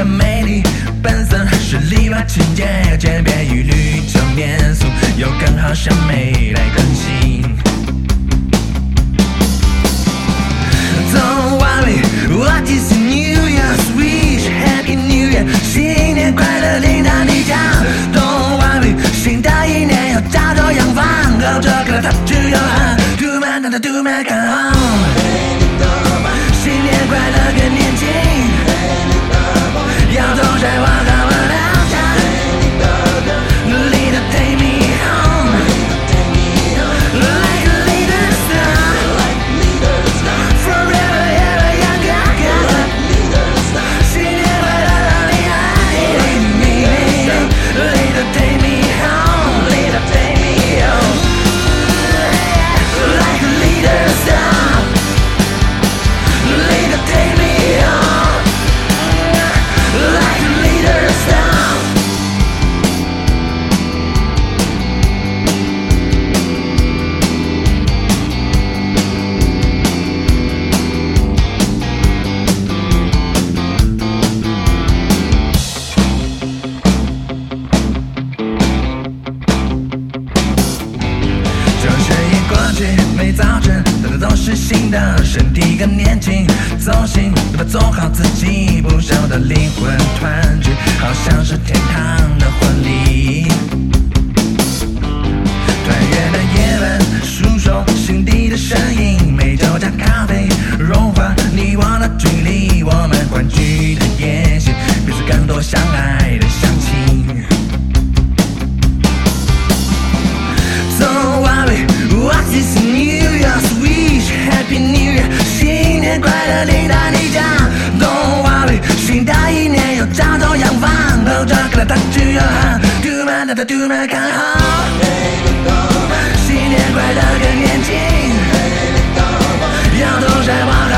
的美丽本色是礼貌情节，渐变一律成面俗，有更好审美来更新。Don't worry, what is New Year's wish? Happy New Year，新年快乐，领导你讲。Don't worry，新的一年要加州阳光，和这个他只有喊，Do man，他 Do man 看 It's New Year's wish? Happy New Year，新年快乐，领导你讲。Don't worry，新的一年又找到阳光，和这个他只有喊，Do man 的 Do man 看好。新年快乐更年轻，要走在花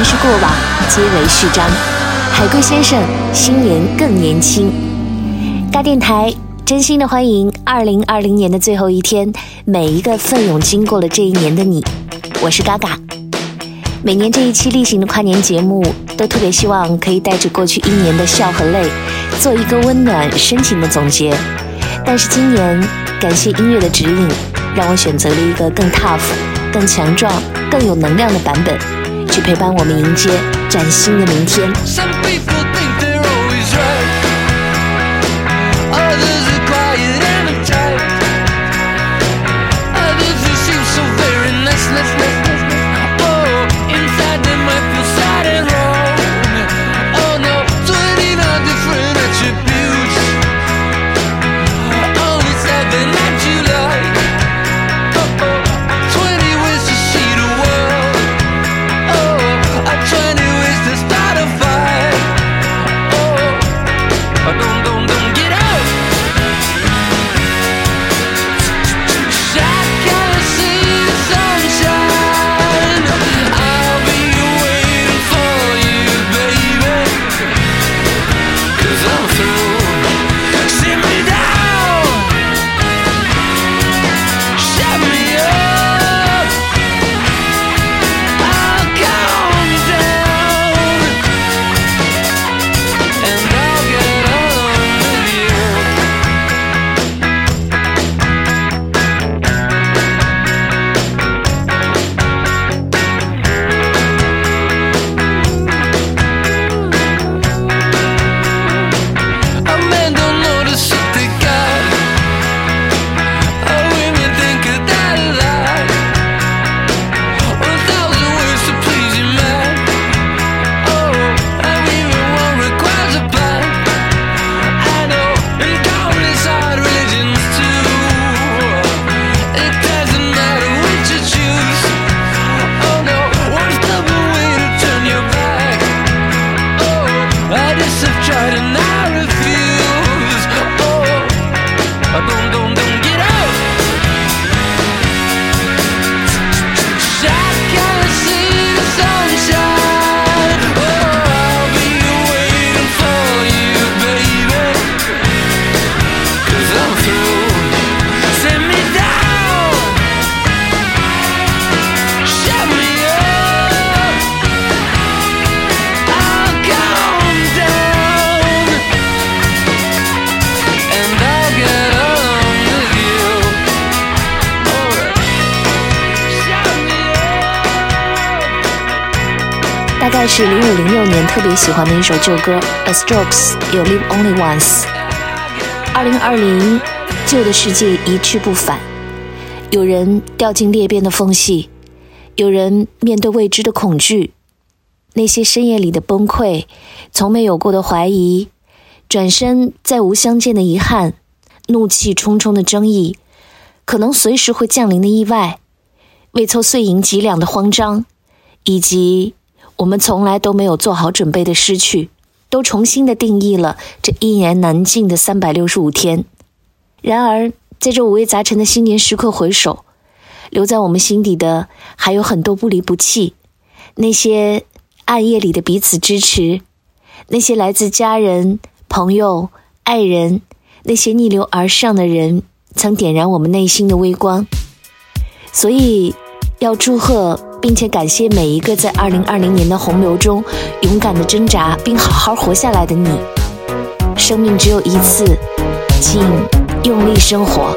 凡是过往，皆为序章。海龟先生，新年更年轻。嘎电台真心的欢迎二零二零年的最后一天，每一个奋勇经过了这一年的你。我是嘎嘎。每年这一期例行的跨年节目，都特别希望可以带着过去一年的笑和泪，做一个温暖深情的总结。但是今年，感谢音乐的指引，让我选择了一个更 tough、更强壮、更有能量的版本，陪伴我们迎接崭新的明天。大概是零五零六年特别喜欢的一首旧歌，A Strokes 有 Live Only Once。二零二零，旧的世界一去不返，有人掉进裂变的缝隙，有人面对未知的恐惧，那些深夜里的崩溃，从没有过的怀疑，转身再无相见的遗憾，怒气冲冲的争议，可能随时会降临的意外，未凑碎银几两的慌张，以及。我们从来都没有做好准备的失去，都重新的定义了这一言难尽的三百六十五天。然而，在这五味杂陈的新年时刻回首，留在我们心底的还有很多不离不弃。那些暗夜里的彼此支持，那些来自家人、朋友、爱人，那些逆流而上的人，曾点燃我们内心的微光。所以，要祝贺。并且感谢每一个在二零二零年的洪流中勇敢的挣扎并好好活下来的你。生命只有一次，请用力生活。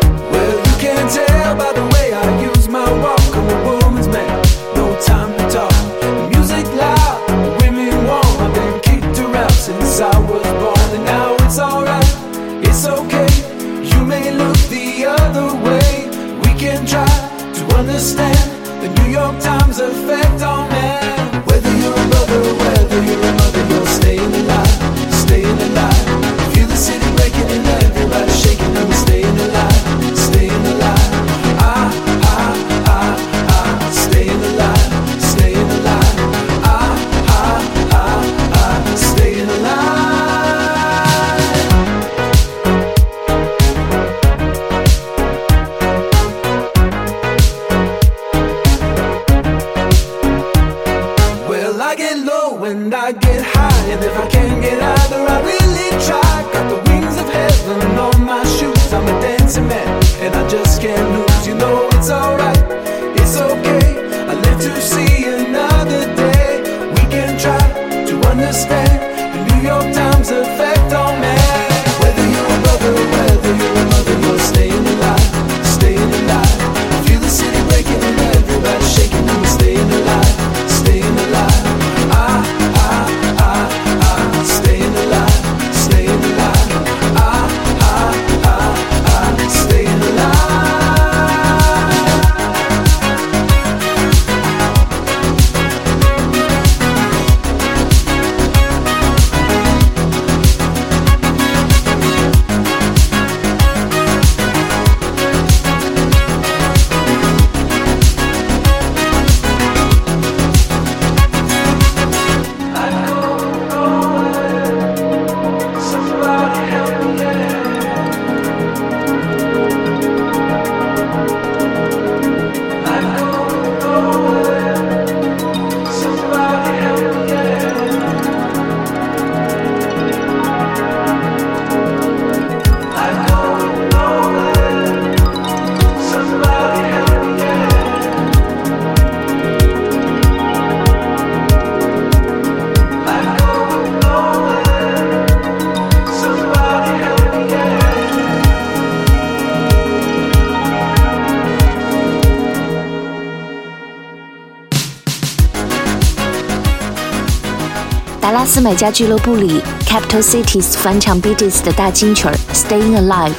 达拉斯买家俱乐部里，Capital Cities 翻唱 Beatles 的大金曲《Staying Alive》。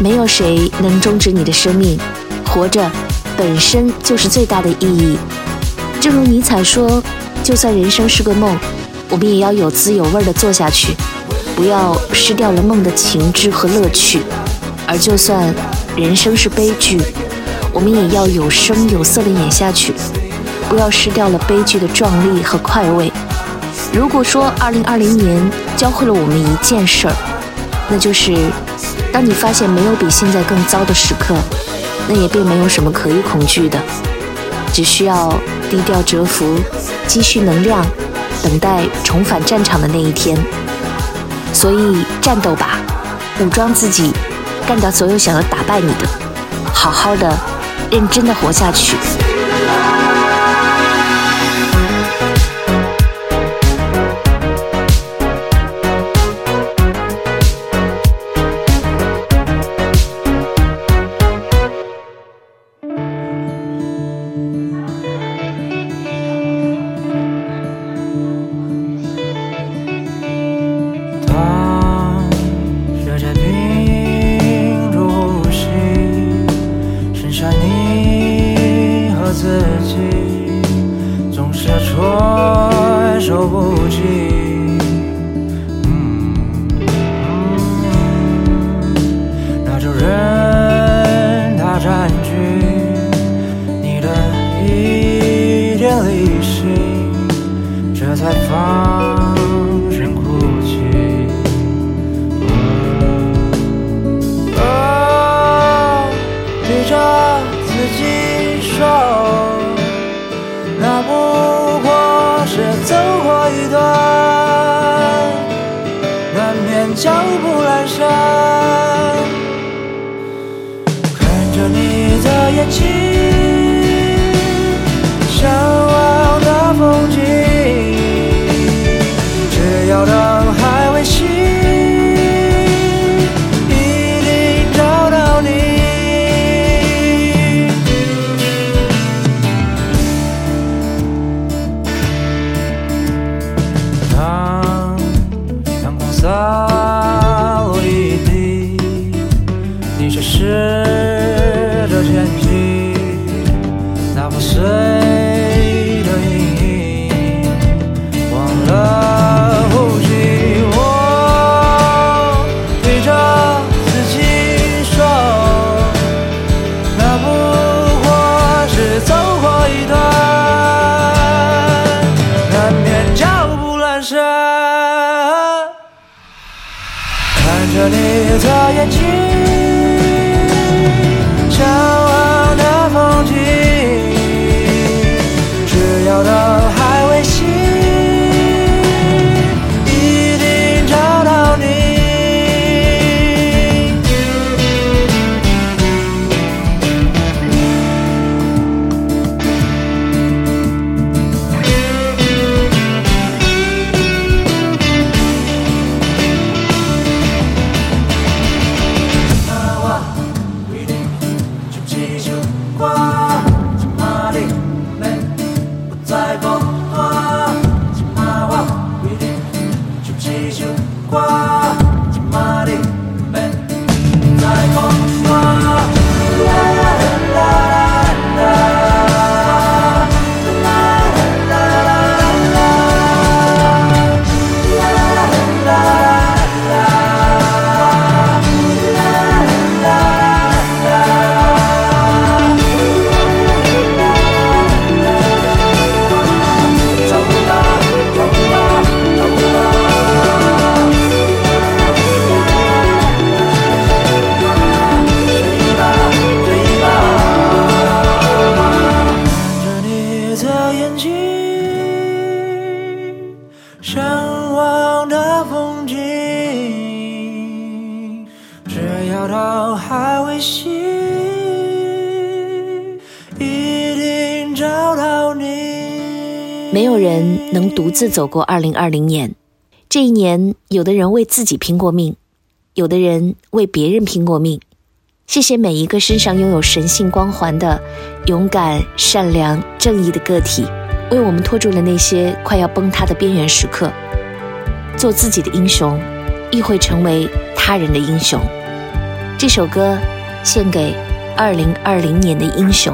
没有谁能终止你的生命，活着本身就是最大的意义。正如尼采说：“就算人生是个梦，我们也要有滋有味地做下去，不要失掉了梦的情致和乐趣。而就算人生是悲剧，我们也要有声有色地演下去，不要失掉了悲剧的壮丽和快慰。”如果说2020年教会了我们一件事儿，那就是，当你发现没有比现在更糟的时刻，那也并没有什么可以恐惧的，只需要低调蛰伏，积蓄能量，等待重返战场的那一天。所以战斗吧，武装自己，干掉所有想要打败你的，好好的，认真的活下去。一段，难免脚步阑珊。看着你的眼睛。culpa. 没有人能独自走过二零二零年。这一年有的人为自己拼过命有的人为别人拼过命。谢谢每一个身上拥有神性光环的勇敢善良正义的个体为我们拖住了那些快要崩塌的边缘时刻。做自己的英雄亦会成为他人的英雄。这首歌献给二零二零年的英雄。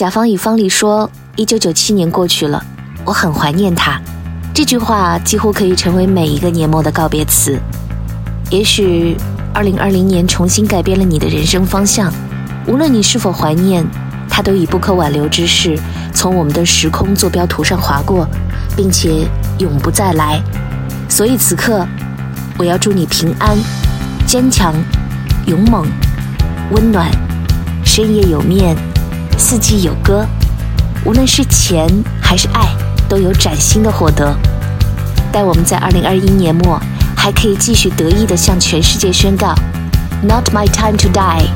甲方乙方》里说：“一九九七年过去了，我很怀念他。”这句话几乎可以成为每一个年末的告别词。也许，二零二零年重新改变了你的人生方向。无论你是否怀念，它都以不可挽留之势从我们的时空坐标图上划过，并且永不再来。所以此刻，我要祝你平安、坚强、勇猛、温暖，深夜有面，四季有歌。无论是钱还是爱，都有崭新的获得。待我们在二零二一年末，还可以继续得意地向全世界宣告：Not my time to die。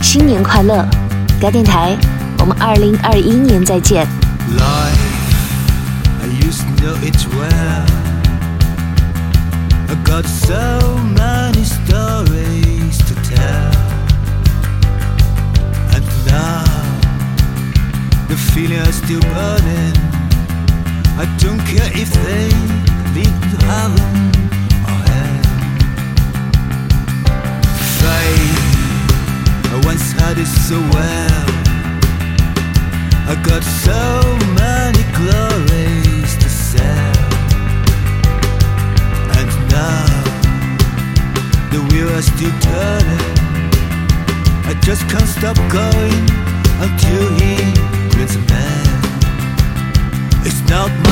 新年快乐！该电台，我们二零二一年再见。Life, I used to know it well. I got so many stories the is still burning. I don't care if they lead to heaven or hell. Fate, I once had it so well. I got so many glories to sell, and now the wheel is still turning. I just can't stop going until he adult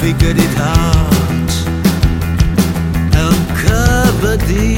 figured it out. Uncovered each